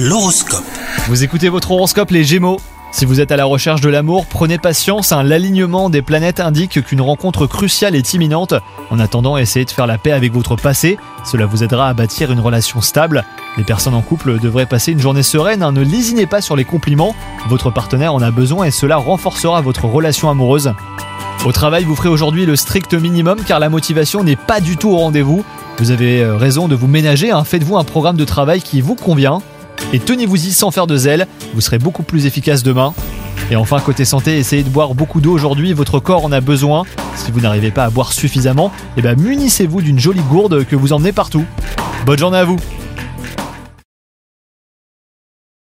L'horoscope. Vous écoutez votre horoscope les Gémeaux si vous êtes à la recherche de l'amour, prenez patience, l'alignement des planètes indique qu'une rencontre cruciale est imminente. En attendant, essayez de faire la paix avec votre passé, cela vous aidera à bâtir une relation stable. Les personnes en couple devraient passer une journée sereine, hein. ne lésinez pas sur les compliments, votre partenaire en a besoin et cela renforcera votre relation amoureuse. Au travail, vous ferez aujourd'hui le strict minimum car la motivation n'est pas du tout au rendez-vous. Vous avez euh, raison de vous ménager, hein. faites-vous un programme de travail qui vous convient et tenez-vous-y sans faire de zèle, vous serez beaucoup plus efficace demain. Et enfin, côté santé, essayez de boire beaucoup d'eau aujourd'hui, votre corps en a besoin. Si vous n'arrivez pas à boire suffisamment, eh ben munissez-vous d'une jolie gourde que vous emmenez partout. Bonne journée à vous